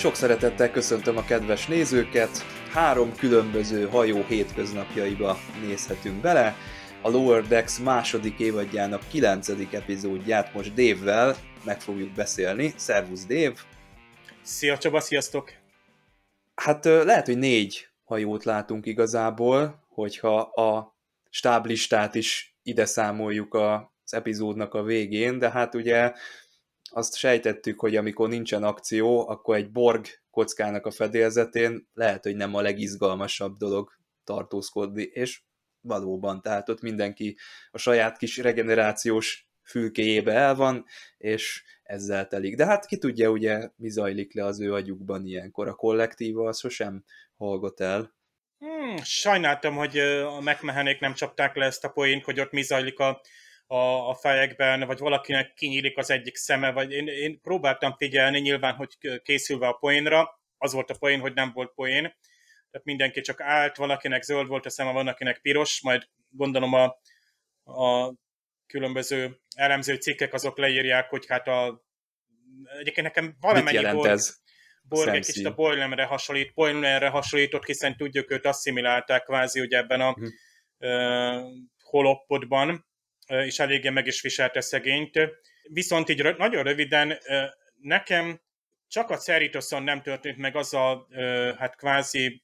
Sok szeretettel köszöntöm a kedves nézőket. Három különböző hajó hétköznapjaiba nézhetünk bele. A Lower Decks második évadjának kilencedik epizódját most Dave-vel meg fogjuk beszélni. Szervusz Dave! Szia Csaba, sziasztok! Hát lehet, hogy négy hajót látunk igazából, hogyha a stáblistát is ide számoljuk az epizódnak a végén, de hát ugye azt sejtettük, hogy amikor nincsen akció, akkor egy Borg kockának a fedélzetén lehet, hogy nem a legizgalmasabb dolog tartózkodni, és valóban, tehát ott mindenki a saját kis regenerációs fülkéjébe el van, és ezzel telik. De hát ki tudja, ugye, mi zajlik le az ő agyukban ilyenkor. A kollektíva az sosem hallgat el. Hmm, sajnáltam, hogy a megmehenék nem csapták le ezt a poént, hogy ott mi zajlik a a, a fejekben, vagy valakinek kinyílik az egyik szeme, vagy én, én próbáltam figyelni, nyilván, hogy készülve a poénra, az volt a poén, hogy nem volt poén, tehát mindenki csak állt, valakinek zöld volt a szeme, van akinek piros, majd gondolom a, a különböző elemző cikkek azok leírják, hogy hát a egyébként nekem valamennyi volt, ez? Borg egy kicsit a Boylemre hasonlít, Boylemre hasonlított, hiszen tudjuk, őt asszimilálták kvázi ugye ebben a uh-huh. uh, holoppodban, és eléggé meg is viselte szegényt. Viszont így nagyon röviden, nekem csak a Cerritoson nem történt meg az a hát kvázi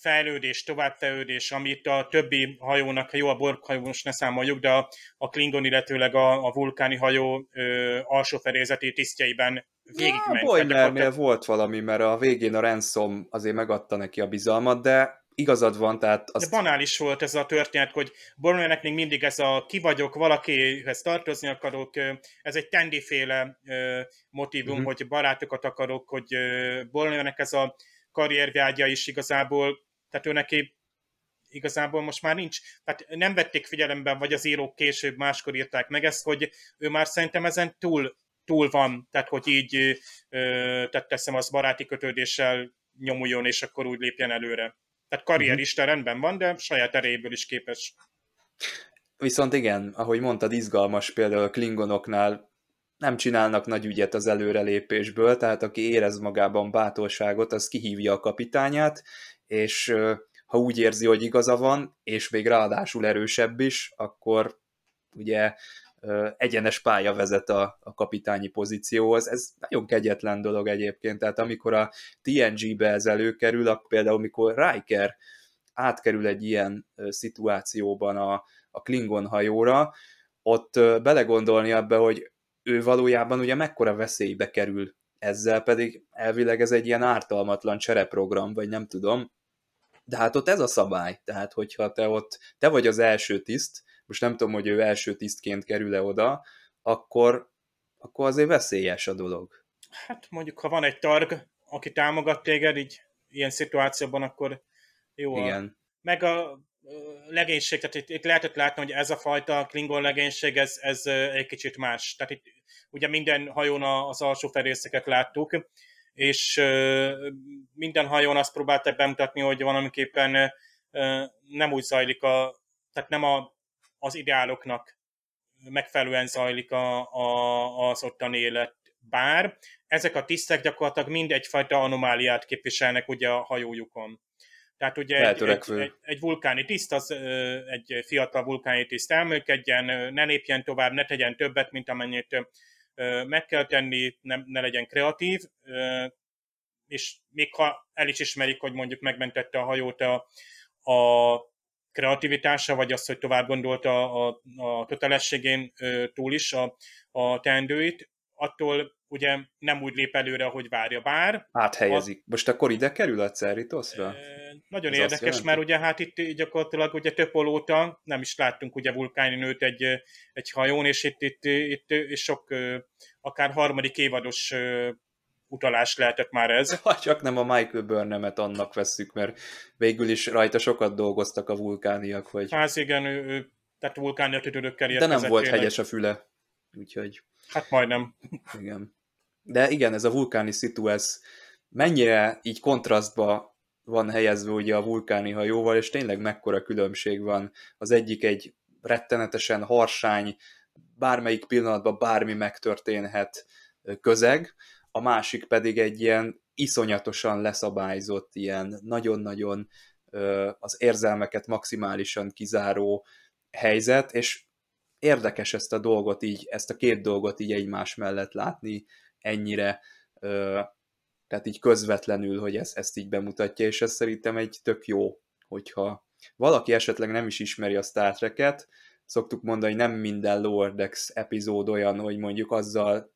fejlődés, továbbfejlődés, amit a többi hajónak, jó, a Borg hajó most ne számoljuk, de a, a Klingon, illetőleg a, a vulkáni hajó ö, alsó felézeti tisztjeiben végigment. Ja, Boynernél volt valami, mert a végén a Ransom azért megadta neki a bizalmat, de igazad van, tehát... Azt... De banális volt ez a történet, hogy Bornőnek még mindig ez a ki vagyok, valakihez tartozni akarok, ez egy tendiféle motivum, uh-huh. hogy barátokat akarok, hogy Bornőnek ez a karriervágya is igazából, tehát ő neki igazából most már nincs, tehát nem vették figyelembe, vagy az írók később máskor írták meg ezt, hogy ő már szerintem ezen túl, túl van, tehát hogy így tehát teszem az baráti kötődéssel nyomuljon, és akkor úgy lépjen előre. Tehát karrierista uh-huh. rendben van, de saját erejéből is képes. Viszont igen, ahogy mondtad, izgalmas például a klingonoknál nem csinálnak nagy ügyet az előrelépésből, tehát aki érez magában bátorságot, az kihívja a kapitányát, és ha úgy érzi, hogy igaza van, és még ráadásul erősebb is, akkor ugye egyenes pálya vezet a, a kapitányi pozícióhoz. Ez nagyon kegyetlen dolog egyébként, tehát amikor a TNG-be ez előkerül, akkor például amikor Riker átkerül egy ilyen szituációban a, a Klingon hajóra, ott belegondolni abba, hogy ő valójában ugye mekkora veszélybe kerül ezzel, pedig elvileg ez egy ilyen ártalmatlan csereprogram, vagy nem tudom, de hát ott ez a szabály, tehát hogyha te ott, te vagy az első tiszt, most nem tudom, hogy ő első tisztként kerül-e oda, akkor, akkor azért veszélyes a dolog. Hát mondjuk, ha van egy targ, aki támogat téged így ilyen szituációban, akkor jó. Igen. A, meg a legénység, tehát itt, itt lehetett látni, hogy ez a fajta Klingon legénység, ez, ez egy kicsit más. Tehát itt ugye minden hajón az alsó felészeket láttuk, és minden hajón azt próbálták bemutatni, hogy valamiképpen nem úgy zajlik a, tehát nem a az ideáloknak megfelelően zajlik a, a, az ottani élet. Bár ezek a tisztek gyakorlatilag mind egyfajta anomáliát képviselnek ugye a hajójukon. Tehát ugye egy, egy, egy, egy vulkáni tiszt, az egy fiatal vulkáni tiszt elműködjen, ne lépjen tovább, ne tegyen többet, mint amennyit meg kell tenni, ne, ne legyen kreatív, és még ha el is ismerik, hogy mondjuk megmentette a hajót a, a kreativitása, vagy az, hogy tovább gondolta a, a kötelességén túl is a, a teendőit, attól ugye nem úgy lép előre, ahogy várja bár. Áthelyezik. A, Most akkor ide kerül a Cerritosra? E, nagyon Ez érdekes, mert ugye hát itt gyakorlatilag ugye több óta nem is láttunk ugye vulkáni nőt egy, egy hajón, és itt, itt, itt, itt sok akár harmadik évados utalás lehetett már ez. Ha csak nem a Michael Burnham-et annak vesszük, mert végül is rajta sokat dolgoztak a vulkániak. Hogy... Hát igen, ő, ő tehát vulkánia tüdőkkel De nem volt tényleg. hegyes a füle, úgyhogy... Hát majdnem. Igen. De igen, ez a vulkáni szitu, ez mennyire így kontrasztba van helyezve ugye a vulkáni hajóval, és tényleg mekkora különbség van. Az egyik egy rettenetesen harsány, bármelyik pillanatban bármi megtörténhet közeg, a másik pedig egy ilyen iszonyatosan leszabályzott, ilyen nagyon-nagyon az érzelmeket maximálisan kizáró helyzet, és érdekes ezt a dolgot így, ezt a két dolgot így egymás mellett látni ennyire, tehát így közvetlenül, hogy ezt, ezt így bemutatja, és ez szerintem egy tök jó, hogyha valaki esetleg nem is ismeri a Star Trek-et, szoktuk mondani, hogy nem minden Lower Decks epizód olyan, hogy mondjuk azzal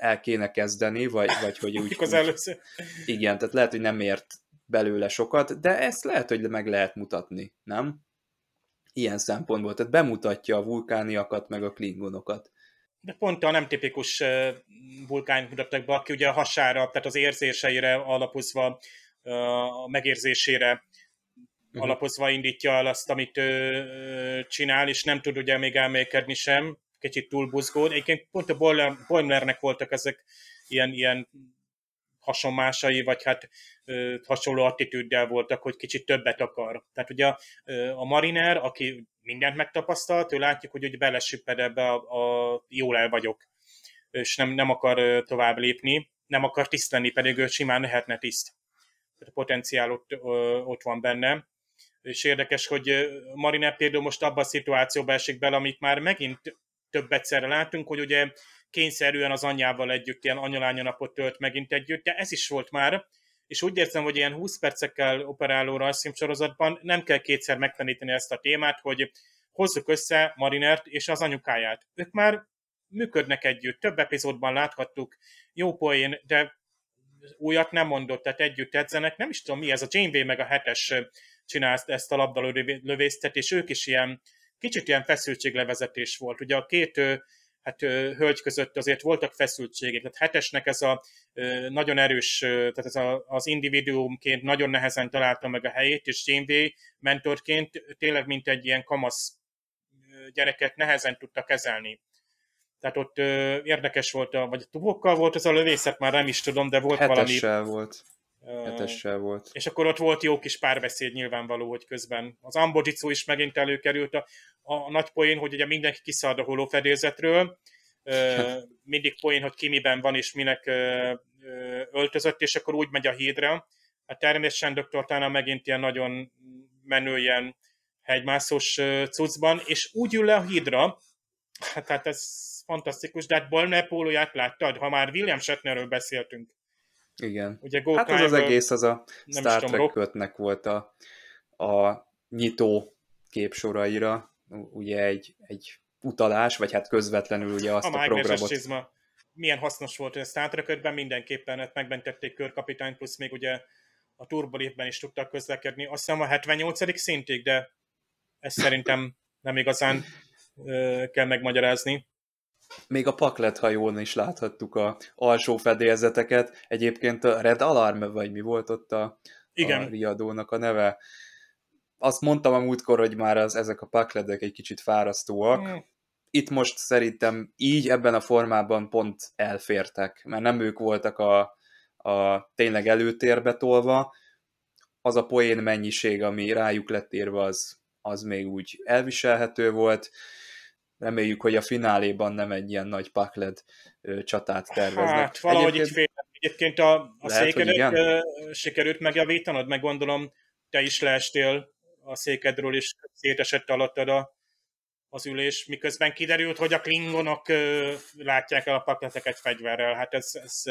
el kéne kezdeni, vagy, vagy hogy úgy... az először. Igen, tehát lehet, hogy nem ért belőle sokat, de ezt lehet, hogy meg lehet mutatni, nem? Ilyen szempontból, tehát bemutatja a vulkániakat, meg a klingonokat. De pont a nem tipikus vulkányt mutattak be, aki ugye a hasára, tehát az érzéseire alapozva, a megérzésére uh-huh. alapozva indítja el azt, amit ő csinál, és nem tud ugye még elmélkedni sem, kicsit túl buzgód. Egyébként pont a Boimlernek voltak ezek ilyen, ilyen hasonmásai, vagy hát ö, hasonló attitűddel voltak, hogy kicsit többet akar. Tehát ugye a, a Mariner, aki mindent megtapasztalt, ő látjuk, hogy, hogy belesüpped ebbe a, a jól el vagyok, és nem, nem akar tovább lépni, nem akar tiszt lenni, pedig ő simán lehetne tiszt. A potenciál ott, ott van benne. És érdekes, hogy Mariner például most abban a szituációban esik bele, amit már megint több egyszerre látunk, hogy ugye kényszerűen az anyjával együtt ilyen anyalánya napot tölt megint együtt, de ez is volt már, és úgy érzem, hogy ilyen 20 percekkel operáló rajzfilm sorozatban nem kell kétszer megtanítani ezt a témát, hogy hozzuk össze Marinert és az anyukáját. Ők már működnek együtt, több epizódban láthattuk, jó poén, de újat nem mondott, tehát együtt edzenek, nem is tudom mi ez, a Janeway meg a hetes csinálta ezt a labdalövészt, és ők is ilyen, kicsit ilyen feszültséglevezetés volt. Ugye a két hát hölgy között azért voltak feszültségek. Tehát hetesnek ez a nagyon erős, tehát ez a, az individuumként nagyon nehezen találta meg a helyét, és Janeway mentorként tényleg mint egy ilyen kamasz gyereket nehezen tudta kezelni. Tehát ott ö, érdekes volt, a, vagy a tubokkal volt az a lövészet, már nem is tudom, de volt Hetessel valami... volt. Hetessel volt. És akkor ott volt jó kis párbeszéd nyilvánvaló, hogy közben az Ambojitsu is megint előkerült a, a nagy poén, hogy ugye mindenki kiszállt a holófedélzetről, mindig poén, hogy ki miben van és minek öltözött, és akkor úgy megy a hídra. Hát természetesen Dr. Tána megint ilyen nagyon menő ilyen hegymászós cuccban, és úgy ül le a hídra, hát, hát ez fantasztikus, de hát Balmer pólóját láttad, ha már William Shatnerről beszéltünk. Igen. Ugye Go hát az az egész az a Star Trek kötnek volt a, a nyitó képsoraira, ugye egy, egy utalás, vagy hát közvetlenül ugye azt a, a programot... Csizma. Milyen hasznos volt a Star trek mindenképpen megmentették körkapitányt, plusz még ugye a turbolépben is tudtak közlekedni. Azt hiszem a 78. szintig, de ezt szerintem nem igazán ö, kell megmagyarázni. Még a Paklet hajón is láthattuk a alsó fedélzeteket. Egyébként a Red Alarm, vagy mi volt ott a, Igen. a riadónak a neve? Azt mondtam a múltkor, hogy már az, ezek a pakledek egy kicsit fárasztóak. Mm. Itt most szerintem így ebben a formában pont elfértek, mert nem ők voltak a, a tényleg előtérbe tolva. Az a poén mennyiség, ami rájuk lett érve, az, az még úgy elviselhető volt reméljük, hogy a fináléban nem egy ilyen nagy pakled csatát terveznek. Hát valahogy egyébként, itt fél, egyébként a, a lehet, székedet sikerült megjavítanod, meg gondolom te is leestél a székedről, és szétesett alattad a, az ülés, miközben kiderült, hogy a klingonok látják el a pakleteket fegyverrel. Hát ez, ez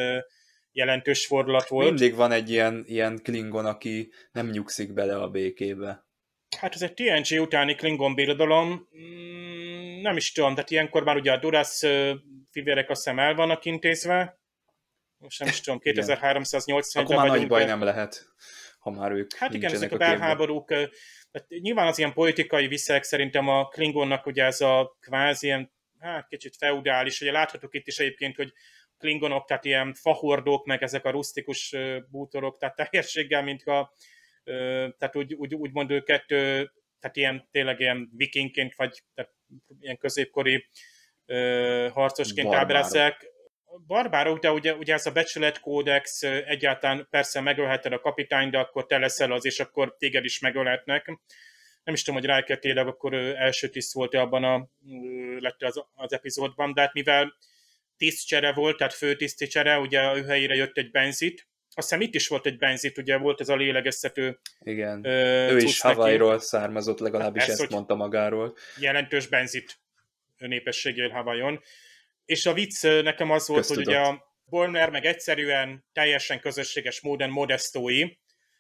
jelentős fordulat volt. Mindig van egy ilyen, ilyen klingon, aki nem nyugszik bele a békébe. Hát ez egy TNG utáni Klingon birodalom. Mm, nem is tudom, tehát ilyenkor már ugye a Duras fivérek azt hiszem el vannak intézve. Most nem is tudom, 2380 Akkor már nagy baj nem lehet, ha már ők Hát igen, ezek a belháborúk, tehát nyilván az ilyen politikai visszaek szerintem a Klingonnak ugye ez a kvázi ilyen, hát kicsit feudális, ugye láthatok itt is egyébként, hogy Klingonok, tehát ilyen fahordók, meg ezek a rustikus bútorok, tehát teljességgel, mint a tehát úgy, úgy, úgymond őket, tehát ilyen tényleg ilyen vikingként, vagy tehát ilyen középkori harcosként ábrázolják. Barbárok, de ugye, ugye ez a becsületkódex egyáltalán persze megölheted a kapitány, de akkor te leszel az, és akkor téged is megölhetnek. Nem is tudom, hogy Riker tényleg akkor első tiszt volt abban a, lett az, az epizódban, de hát mivel tisztcsere volt, tehát főtiszti csere, ugye ő helyére jött egy benzit, hiszem itt is volt egy benzit, ugye volt ez a lélegeztető. Igen, ö, ő is Hawaii-ról származott, legalábbis ez, ezt mondta magáról. Jelentős benzit népességél Hawaiion. És a vicc nekem az volt, Köztudott. hogy ugye a Borner meg egyszerűen teljesen közösséges módon modestói,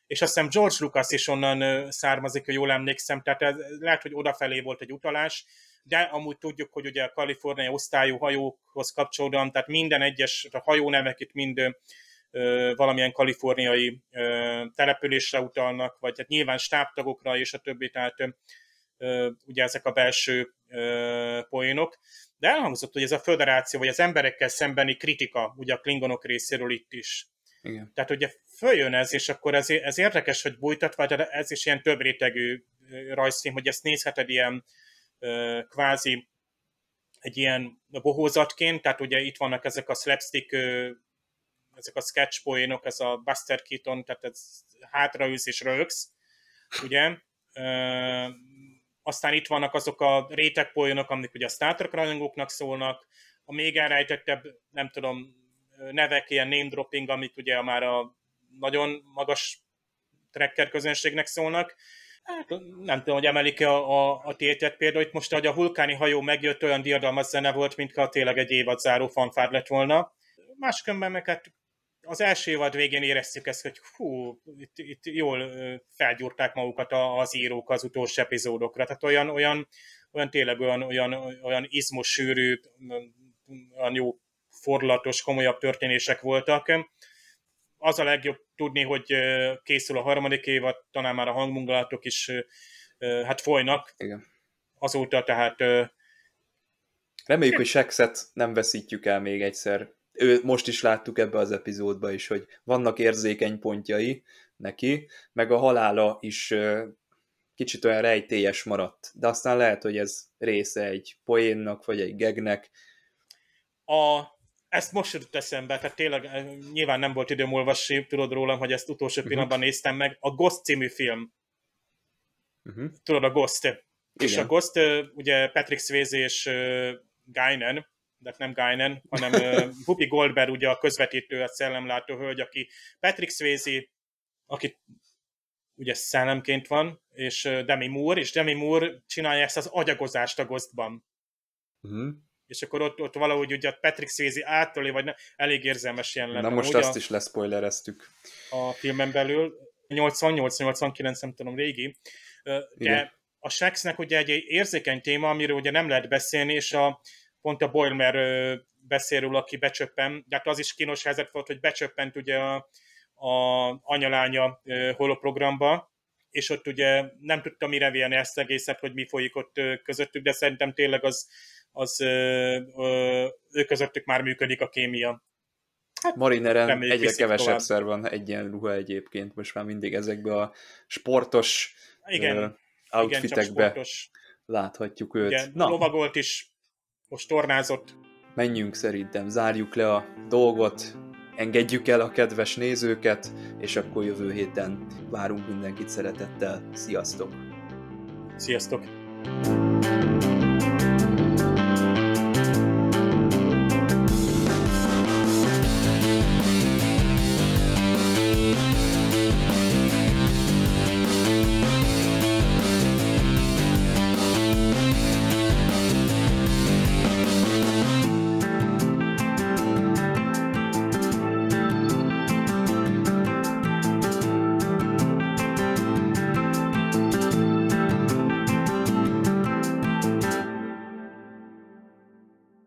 és azt hiszem George Lucas is onnan származik, ha jól emlékszem, tehát ez, lehet, hogy odafelé volt egy utalás, de amúgy tudjuk, hogy ugye a kaliforniai osztályú hajókhoz kapcsolódóan, tehát minden egyes a hajónevek itt mind valamilyen kaliforniai településre utalnak, vagy hát nyilván stábtagokra és a többi, tehát ugye ezek a belső poénok. De elhangzott, hogy ez a föderáció, vagy az emberekkel szembeni kritika, ugye a klingonok részéről itt is. Igen. Tehát ugye följön ez, és akkor ez, ez érdekes, hogy bújtatva, de ez is ilyen több rétegű rajzfilm, hogy ezt nézheted ilyen kvázi egy ilyen bohózatként, tehát ugye itt vannak ezek a slapstick, ezek a sketch poénok, ez a Buster Keaton, tehát ez hátraülsz és rögsz, ugye? Aztán itt vannak azok a rétegpoénok, amik ugye a Star Trek rajongóknak szólnak, a még elrejtettebb, nem tudom, nevek, ilyen name dropping, amik ugye már a nagyon magas tracker közönségnek szólnak, Hát nem tudom, hogy emelik-e a, a, a tétet például, hogy most, ahogy a vulkáni hajó megjött, olyan diadalmas zene volt, mintha tényleg egy évad záró fanfár lett volna. Máskönben meg hát az első évad végén éreztük ezt, hogy hú, itt, itt jól felgyúrták magukat az írók az utolsó epizódokra. Tehát olyan, olyan, olyan tényleg olyan, olyan, olyan izmos sűrű, olyan jó forlatos, komolyabb történések voltak az a legjobb tudni, hogy készül a harmadik évad, talán már a hangmunkalatok is hát folynak. Igen. Azóta tehát... Reméljük, hogy Sexet nem veszítjük el még egyszer. Ő, most is láttuk ebbe az epizódba is, hogy vannak érzékeny pontjai neki, meg a halála is kicsit olyan rejtélyes maradt. De aztán lehet, hogy ez része egy poénnak, vagy egy gegnek. A ezt most jött eszembe, tehát tényleg nyilván nem volt időm olvasni, tudod rólam, hogy ezt utolsó uh-huh. pillanatban néztem meg. A Ghost című film. Uh-huh. Tudod, a Ghost. Igen. És a Ghost, ugye Patrick Swayze és Guinan, de nem Guinan, hanem Whoopi Goldberg, ugye a közvetítő, a szellemlátó hölgy, aki Patrick Swayze, aki ugye szellemként van, és Demi Moore, és Demi Moore csinálja ezt az agyagozást a Ghostban. Uh-huh és akkor ott, ott valahogy ugye Patrick Swayze átölé, vagy ne, elég érzelmes jelenet. Na most azt a, is leszpoilereztük. A filmen belül, 88-89, nem tudom, régi, de Igen. a Shaxnek ugye egy érzékeny téma, amiről ugye nem lehet beszélni, és a, pont a Boilmer beszélről, aki becsöppen, de hát az is kínos helyzet volt, hogy becsöppent ugye a, a anyalánya holoprogramba, és ott ugye nem tudtam mire vélni ezt egészet, hogy mi folyik ott közöttük, de szerintem tényleg az az ő közöttük már működik a kémia. Hát, Marineren egyre kevesebb szer van egyenruha egyébként, most már mindig ezekbe a sportos igen, uh, outfitekbe igen, láthatjuk őt. Igen, Na. lovagolt is, most tornázott. Menjünk szerintem, zárjuk le a dolgot, engedjük el a kedves nézőket, és akkor jövő héten várunk mindenkit szeretettel. Sziasztok! Sziasztok!